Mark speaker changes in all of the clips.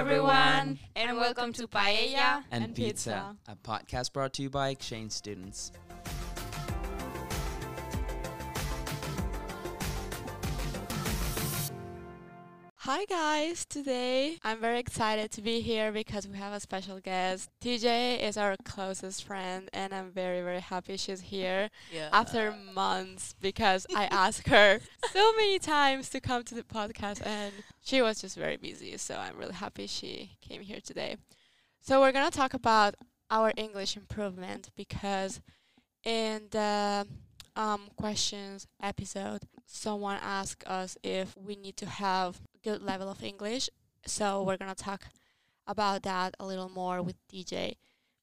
Speaker 1: everyone, and welcome to Paella
Speaker 2: and,
Speaker 3: and
Speaker 2: pizza,
Speaker 3: Pizza.
Speaker 2: a podcast brought to you by exchange students.
Speaker 3: Hi guys, today I'm very excited to be here because we have a special guest. TJ is our closest friend and I'm very very happy she's here
Speaker 1: Yeah.
Speaker 3: after months because I asked her so many times to come to the podcast and she was just very busy. So I'm really happy she came here today. So we're going to talk about our English improvement because in the um, questions episode, someone asked us if we need to have good level of English. So we're gonna talk about that a little more with TJ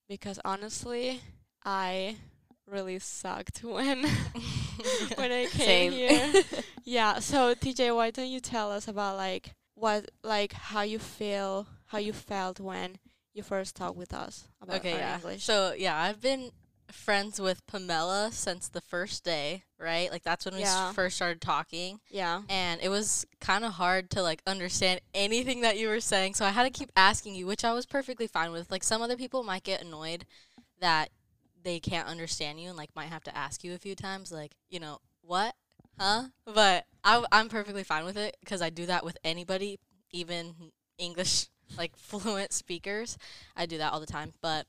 Speaker 3: because honestly, I really sucked when when I came
Speaker 1: Same.
Speaker 3: here. yeah. So TJ, why don't you tell us about like what like how you feel, how you felt when you first talked with us about
Speaker 1: okay, yeah.
Speaker 3: English?
Speaker 1: So yeah, I've been friends with Pamela since the first day, right? Like that's when we
Speaker 3: Yeah.
Speaker 1: first started talking,
Speaker 3: yeah.
Speaker 1: and it was kind of hard to like understand anything that you were saying. So I had to keep asking you, which I was perfectly fine with. Like some other people might get annoyed that they can't understand you and like might have to ask you a few times, like you know what, huh? But I, I'm perfectly fine with it because I do that with anybody, even English like fluent speakers. I do that all the time, but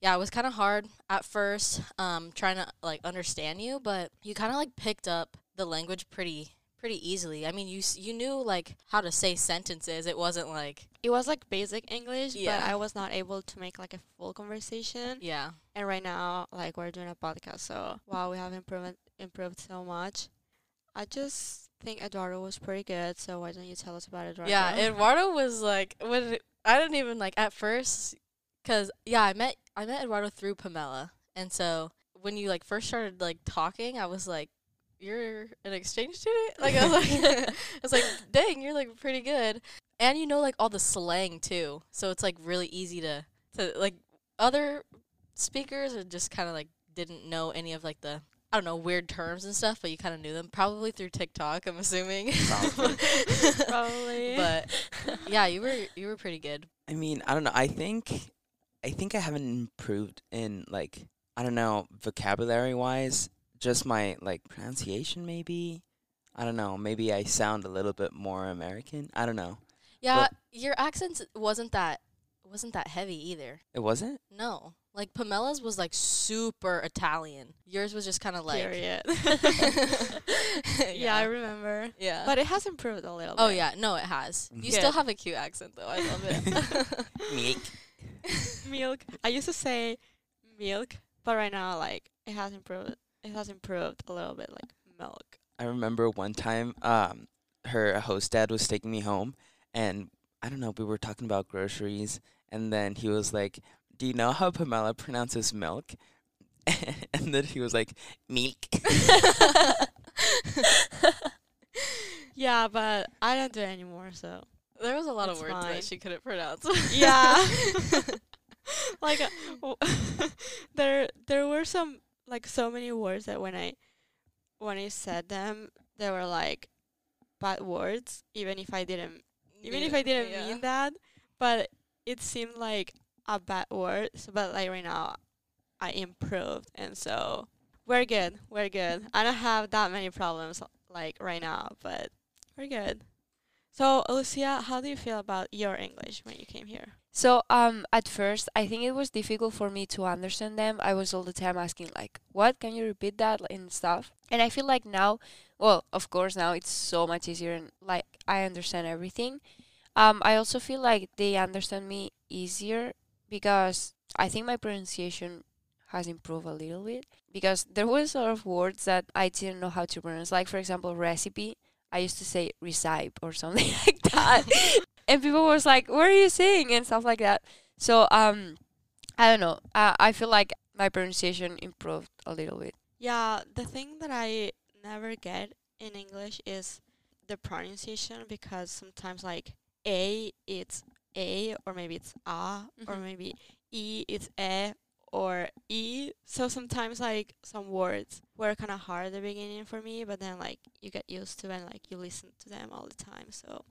Speaker 1: yeah, it was kind of hard at first, um, trying to like understand you, but you kind of like picked up the language pretty pretty easily. I mean, you you knew like how to say sentences. It wasn't like
Speaker 3: It was like basic English,
Speaker 1: Yeah.
Speaker 3: but I was not able to make like a full conversation.
Speaker 1: yeah,
Speaker 3: And right now, like we're doing a podcast, so wow, we have improved improved so much. I just think Eduardo was pretty good. So why don't you tell us about Eduardo?
Speaker 1: yeah. Eduardo was like when I didn't even like at first, cause yeah, I met I met Eduardo through Pamela, and so when you like first started like talking, I was like. You're an exchange student? Like I was like I was like, dang, you're like pretty good. And you know like all the slang too. So it's like really easy to to like other speakers are just kind of like didn't know any of like the I don't know weird terms and stuff, but you kind of knew them probably through TikTok. I'm assuming.
Speaker 2: Probably.
Speaker 3: Probably.
Speaker 1: but yeah, you were you were pretty good.
Speaker 2: I mean, I don't know. I think, I think I haven't improved in like I don't know vocabulary wise. Just my like pronunciation, maybe. I don't know. Maybe I sound a little bit more American. I don't know.
Speaker 1: Yeah, your accent wasn't that wasn't that heavy either.
Speaker 2: It wasn't.
Speaker 1: No, like Pamela's was like super Italian. Yours was just kind of like.
Speaker 3: Period.
Speaker 1: yeah.
Speaker 3: yeah, I remember.
Speaker 1: yeah.
Speaker 3: But it has improved a little bit.
Speaker 1: oh
Speaker 3: bit.
Speaker 1: yeah, no, it has. You
Speaker 3: Good.
Speaker 1: still have a cute accent though. I love it.
Speaker 2: Milk.
Speaker 3: Milk. I used to say milk, but right now, like it has improved. It has improved a little bit, like milk.
Speaker 2: I remember one time, um, her host dad was taking me home, and I don't know, we were talking about groceries, and then he was like, "Do you know how Pamela pronounces milk?" and then he was like, "Milk."
Speaker 3: Yeah, but I don't do it anymore. So
Speaker 1: there was a lot
Speaker 3: It's
Speaker 1: of words that she couldn't pronounce.
Speaker 3: yeah, like uh, there there were some like so many words that when I when I said them, they were like bad words, even if I didn't even if I didn't
Speaker 1: Yeah.
Speaker 3: mean that, but it seemed like a bad word. So, but like right now, I improved, and so we're good. We're good. I don't have that many problems like right now, but we're good. So, Lucia, how do you feel about your English when you came here?
Speaker 4: So um at first I think it was difficult for me to understand them. I was all the time asking like, "What? Can you repeat that?" and stuff. And I feel like now, well, of course now it's so much easier and like I understand everything. Um I also feel like they understand me easier because I think my pronunciation has improved a little bit because there a lot of words that I didn't know how to pronounce. Like for example, recipe. I used to say recipe or something like that. and people was like, "What are you saying?" and stuff like that. So um, I don't know. Uh, I feel like my pronunciation improved a little bit.
Speaker 3: Yeah, the thing that I never get in English is the pronunciation because sometimes like A it's A or maybe it's A or
Speaker 4: Mhm.
Speaker 3: maybe E it's E or E. So sometimes like some words were kind of hard at the beginning for me, but then like you get used to and like you listen to them all the time, so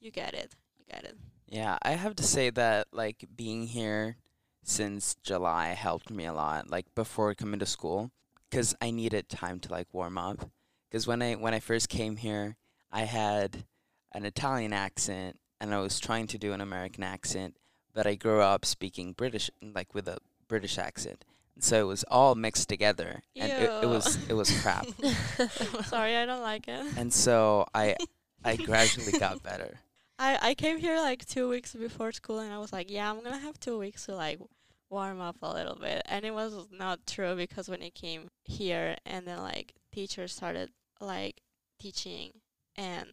Speaker 3: you get it. You get it.
Speaker 2: Yeah, I have to say that like being here since July helped me a lot. Like before coming to school, because I needed time to like warm up. Because when I when I first came here, I had an Italian accent and I was trying to do an American accent, but I grew up speaking British, like with a British accent. So it was all mixed together, and it, it was it was crap.
Speaker 3: Sorry, I don't like it.
Speaker 2: And so I I gradually got better.
Speaker 3: I I came here like two weeks before school, and I was like, yeah, I'm gonna have two weeks to like warm up a little bit, and it was not true because when I came here, and then like teachers started like teaching and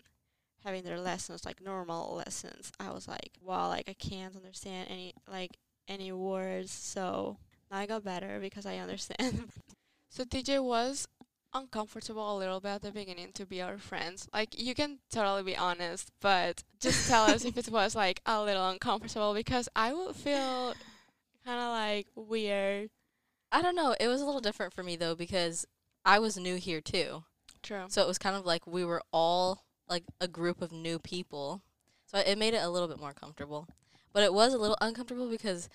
Speaker 3: having their lessons like normal lessons, I was like, wow, like I can't understand any like any words, so now I got better because I understand. so TJ was uncomfortable a little bit at the beginning to be our friends. Like you can totally be honest, but just tell us if it was like a little uncomfortable because I would feel kind of like weird.
Speaker 1: I don't know. It was a little different for me though because I was new here too.
Speaker 3: True.
Speaker 1: So it was kind of like we were all like a group of new people. So it made it a little bit more comfortable. But it was a little uncomfortable because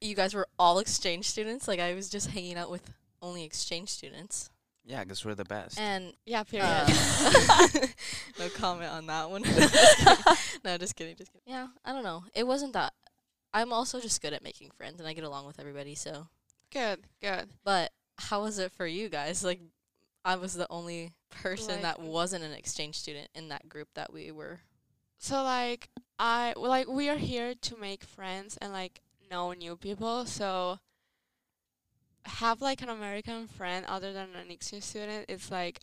Speaker 1: you guys were all exchange students. Like I was just hanging out with only exchange students.
Speaker 2: Yeah, because we're the best.
Speaker 1: And
Speaker 3: Yeah, period.
Speaker 1: uh, no comment on that one. Just no, just kidding, just kidding. Yeah, I don't know. It wasn't that. I'm also just good at making friends and I get along with everybody, so
Speaker 3: good, good.
Speaker 1: But how was it for you guys? Like, I was the only person
Speaker 3: Like-
Speaker 1: that wasn't an exchange student in that group that we were.
Speaker 3: So like I well, like we are here to make friends and like know new people. So have like an American friend other than an exchange student is like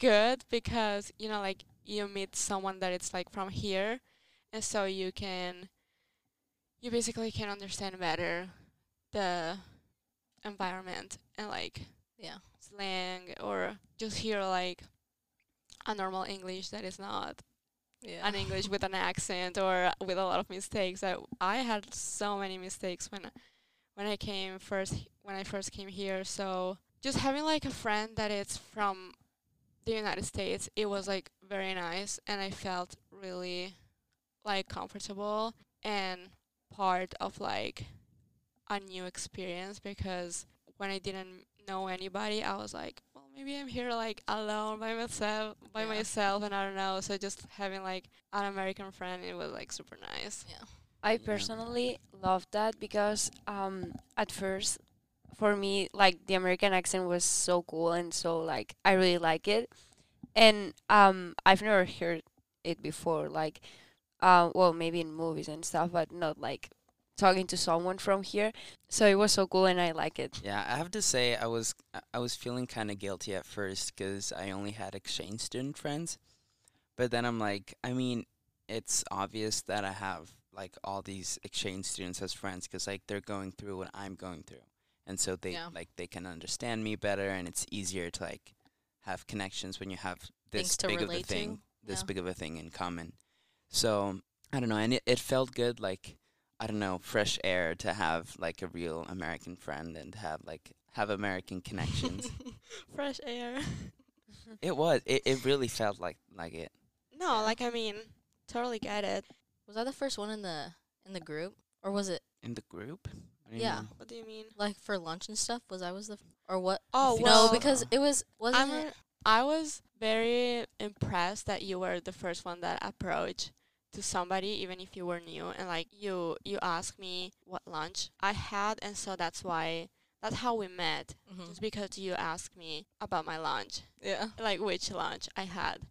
Speaker 3: good because you know like you meet someone that it's like from here and so you can you basically can understand better the environment and like
Speaker 1: Yeah.
Speaker 3: slang or just hear like a normal English that is not
Speaker 1: Yeah.
Speaker 3: an English with an accent or with a lot of mistakes. I I had so many mistakes when when I came first when I first came here. So just having like a friend that is from the United States, it was like very nice and I felt really like comfortable and part of like a new experience because when I didn't know anybody, I was like, maybe I'm here like alone by myself, by
Speaker 1: Yeah.
Speaker 3: myself, and I don't know. So just having like an American friend, it was like super nice.
Speaker 2: Yeah.
Speaker 4: I personally love that because um at first for me like the American accent was so cool and so like I really like it. And um I've never heard it before like uh well maybe in movies and stuff but not like talking to someone from here. So it was so cool and I like it.
Speaker 2: Yeah, I have to say I was I- was feeling kind of guilty at first because I only had exchange student friends, but then I'm like, I mean, it's obvious that I have like all these exchange students as friends because like they're going through what I'm going through, and so they
Speaker 1: Yeah.
Speaker 2: like they can understand me better, and it's easier to like have connections when you have this big of a
Speaker 1: relate to,
Speaker 2: thing, this
Speaker 1: yeah.
Speaker 2: big of a thing in common. So I don't know, and it, it felt good like I don't know, fresh air to have like a real American friend and have like have American connections.
Speaker 3: Fresh air.
Speaker 2: it was. It, it really felt like like it.
Speaker 3: no, like I mean, totally get it.
Speaker 1: Was I the first one in the in the group, or was it
Speaker 2: In the group? What do you
Speaker 1: Yeah.
Speaker 2: mean?
Speaker 3: What do you mean?
Speaker 1: like for lunch and stuff? Was I was the f- or what?
Speaker 3: Oh, well,
Speaker 1: no, because it was wasn't
Speaker 3: I'm
Speaker 1: it?
Speaker 3: a, I was very impressed that you were the first one that approached to somebody even if you were new and like you you asked me what lunch I had and so that's why that's how we met
Speaker 1: Mhm.
Speaker 3: just because you asked me about my lunch
Speaker 1: Yeah.
Speaker 3: like which lunch I had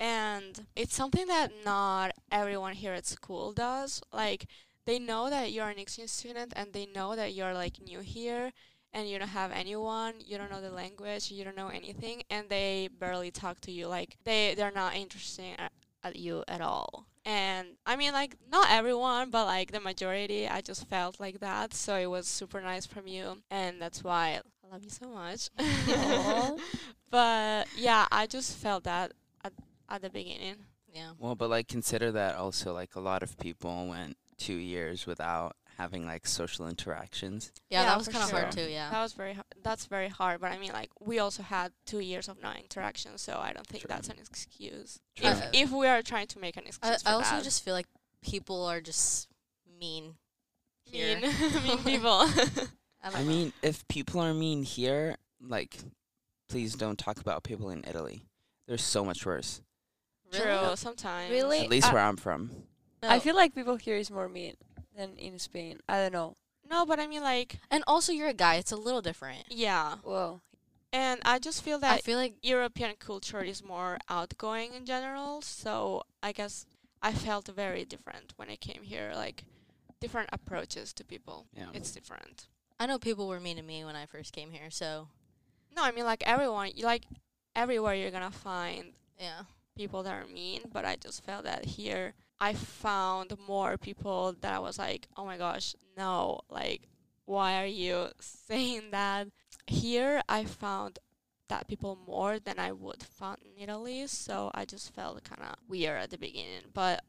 Speaker 3: and it's something that not everyone here at school does like they know that you're an exchange student and they know that you're like new here and you don't have anyone you don't know the language you don't know anything and they barely talk to you like they they're not interested at, at you at all. And i mean like not everyone but like the majority i just felt like that. So it was super nice from you and that's why i love you so much. But yeah i just felt that at, at the beginning.
Speaker 1: Yeah.
Speaker 2: Well, but like consider that also like a lot of people went two years without having like social interactions.
Speaker 1: Yeah,
Speaker 3: Yeah,
Speaker 1: that was kind of hard too. Yeah.
Speaker 3: That was very har- that's very hard, but I mean like we also had 2 years of no interaction, so I don't think
Speaker 2: True.
Speaker 3: that's an excuse.
Speaker 2: True.
Speaker 3: If if we are trying to make an excuse
Speaker 1: I
Speaker 3: for
Speaker 1: also
Speaker 3: that.
Speaker 1: just feel like people are just mean. Here.
Speaker 3: Mean, mean people.
Speaker 1: I,
Speaker 2: I mean, if people are mean here, like, please don't talk about people in Italy. They're so much worse.
Speaker 1: Really?
Speaker 3: True, sometimes.
Speaker 4: Really?
Speaker 2: At least
Speaker 4: I-
Speaker 2: where I'm from.
Speaker 4: I feel like people here is more mean than in Spain. I don't know.
Speaker 3: No, but I mean like
Speaker 1: and also you're a guy. It's a little different.
Speaker 3: yeah.
Speaker 4: Well,
Speaker 3: And I just feel that I
Speaker 1: feel like
Speaker 3: European culture is more outgoing in general, so I guess I felt very different when I came here, like different approaches to people.
Speaker 2: Yeah.
Speaker 3: It's different.
Speaker 1: I know people were mean to me when I first came here. So
Speaker 3: No, I mean like everyone, you like everywhere you're gonna find
Speaker 1: yeah,
Speaker 3: people that are mean, but I just felt that here I found more people that I was like, oh my gosh, no, like, why are you saying that? Here I found that people more than I would found in Italy, so I just felt kind of weird at the beginning. But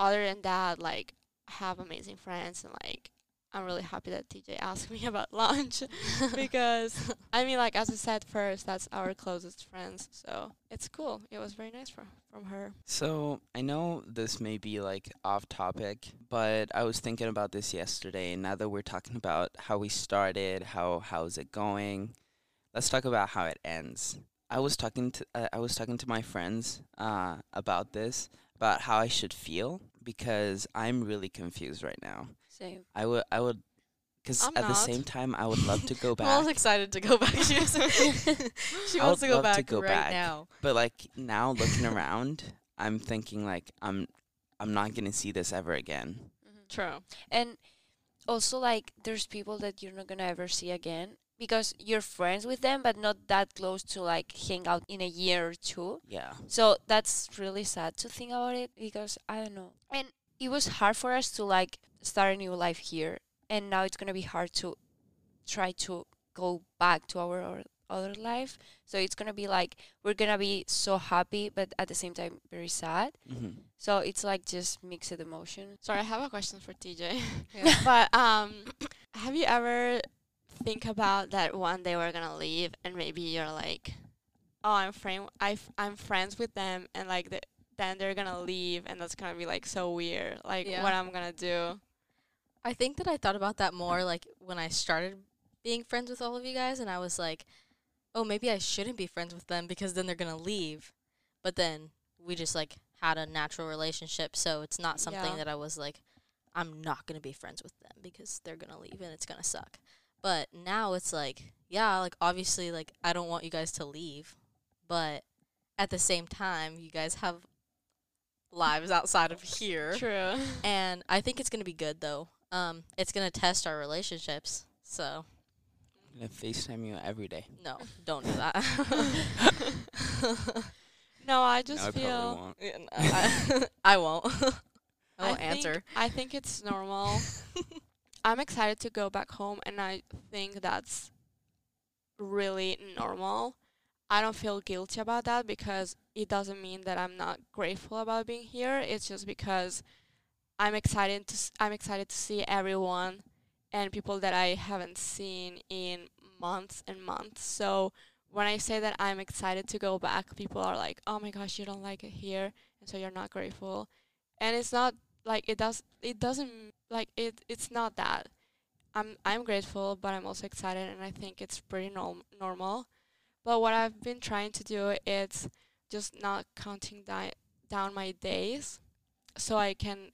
Speaker 3: other than that, like, I have amazing friends and like. I'm really happy that TJ asked me about lunch because I mean, like as I said first, that's our closest friends, so it's cool. It was very nice from from her.
Speaker 2: So I know this may be like off topic, but I was thinking about this yesterday. And now that we're talking about how we started, how how's it going, let's talk about how it ends. I was talking to uh, I was talking to my friends uh, about this, about how I should feel because I'm really confused right now.
Speaker 4: Same.
Speaker 2: I would I would because at the same time I would love to go
Speaker 1: I'm almost excited to go back. She, was- she
Speaker 2: I
Speaker 1: wants
Speaker 2: would
Speaker 1: to go
Speaker 2: love to
Speaker 1: back
Speaker 2: go
Speaker 1: right
Speaker 2: back.
Speaker 1: now.
Speaker 2: but like now looking around, I'm thinking like I'm I'm not gonna see this ever again. Mm-hmm.
Speaker 3: True.
Speaker 4: And also, like, there's people that you're not gonna ever see again because you're friends with them, but not that close to like hang out in a year or two.
Speaker 2: Yeah.
Speaker 4: So that's really sad to think about it because I don't know. And it was hard for us to like start a new life here, and now it's gonna be hard to try to go back to our or- other life. So it's gonna be like we're gonna be so happy, but at the same time very sad.
Speaker 2: hmm
Speaker 4: So it's like just mixed emotion.
Speaker 3: Sorry, I have a question for TJ.
Speaker 1: Yeah.
Speaker 3: but um, have you ever think about that one day we're gonna leave and maybe you're like, oh, I'm friend, I f- I'm friends with them, and like the, then they're gonna leave, and that's gonna be like so weird. Like
Speaker 1: Yeah.
Speaker 3: what I'm gonna do.
Speaker 1: I think that I thought about that more like when I started being friends with all of you guys, and I was like, oh, maybe I shouldn't be friends with them because then they're gonna leave. But then we just like had a natural relationship, so it's not something
Speaker 3: Yeah.
Speaker 1: that I was like, I'm not gonna be friends with them because they're gonna leave and it's gonna suck. But now it's like, yeah, like obviously, like I don't want you guys to leave, but at the same time, you guys have lives outside of here.
Speaker 3: True.
Speaker 1: And I think it's gonna be good though. Um, it's gonna test our relationships. So
Speaker 2: I'm gonna FaceTime you every day.
Speaker 1: no, don't do that.
Speaker 3: no, I just
Speaker 2: No, I
Speaker 3: feel.
Speaker 2: probably won't.
Speaker 1: Yeah, no, I, I won't. I won't
Speaker 3: think-
Speaker 1: answer.
Speaker 3: I think it's normal. I'm excited to go back home, and I think that's really normal. I don't feel guilty about that because it doesn't mean that I'm not grateful about being here. It's just because I'm excited to I'm excited to see everyone and people that I haven't seen in months and months. So when I say that I'm excited to go back, people are like, "Oh my gosh, you don't like it here, and so you're not grateful." And it's not like it does it doesn't like it it's not that i'm i'm grateful but i'm also excited and i think it's pretty norm- normal but what i've been trying to do is just not counting di- down my days so i can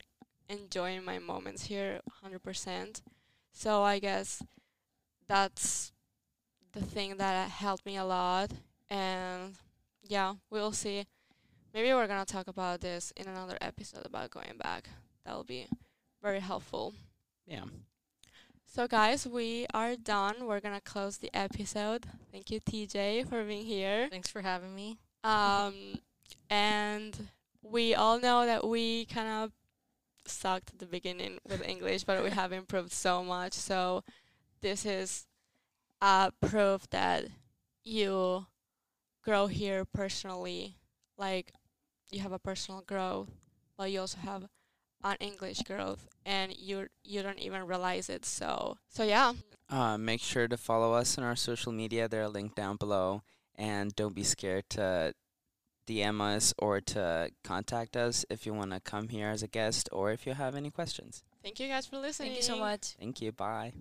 Speaker 3: enjoy my moments here 100% so i guess that's the thing that helped me a lot and yeah we'll see Maybe we're gonna talk about this in another episode about going back. That will be very helpful.
Speaker 2: Yeah.
Speaker 3: So, guys, we are done. We're gonna close the episode. Thank you, TJ, for being here.
Speaker 1: Thanks for having me.
Speaker 3: Um, and we all know that we kind of sucked at the beginning with English, but we have improved so much. So, this is a proof that you grow here personally. Like, you have a personal growth, but you also have an English growth, and you you don't even realize it. So, so yeah.
Speaker 2: Uh, make sure to follow us on our social media. They're linked down below. And don't be scared to DM us or to contact us if you want to come here as a guest or if you have any questions.
Speaker 3: Thank you guys for listening.
Speaker 4: Thank you so much.
Speaker 2: Thank you. Bye.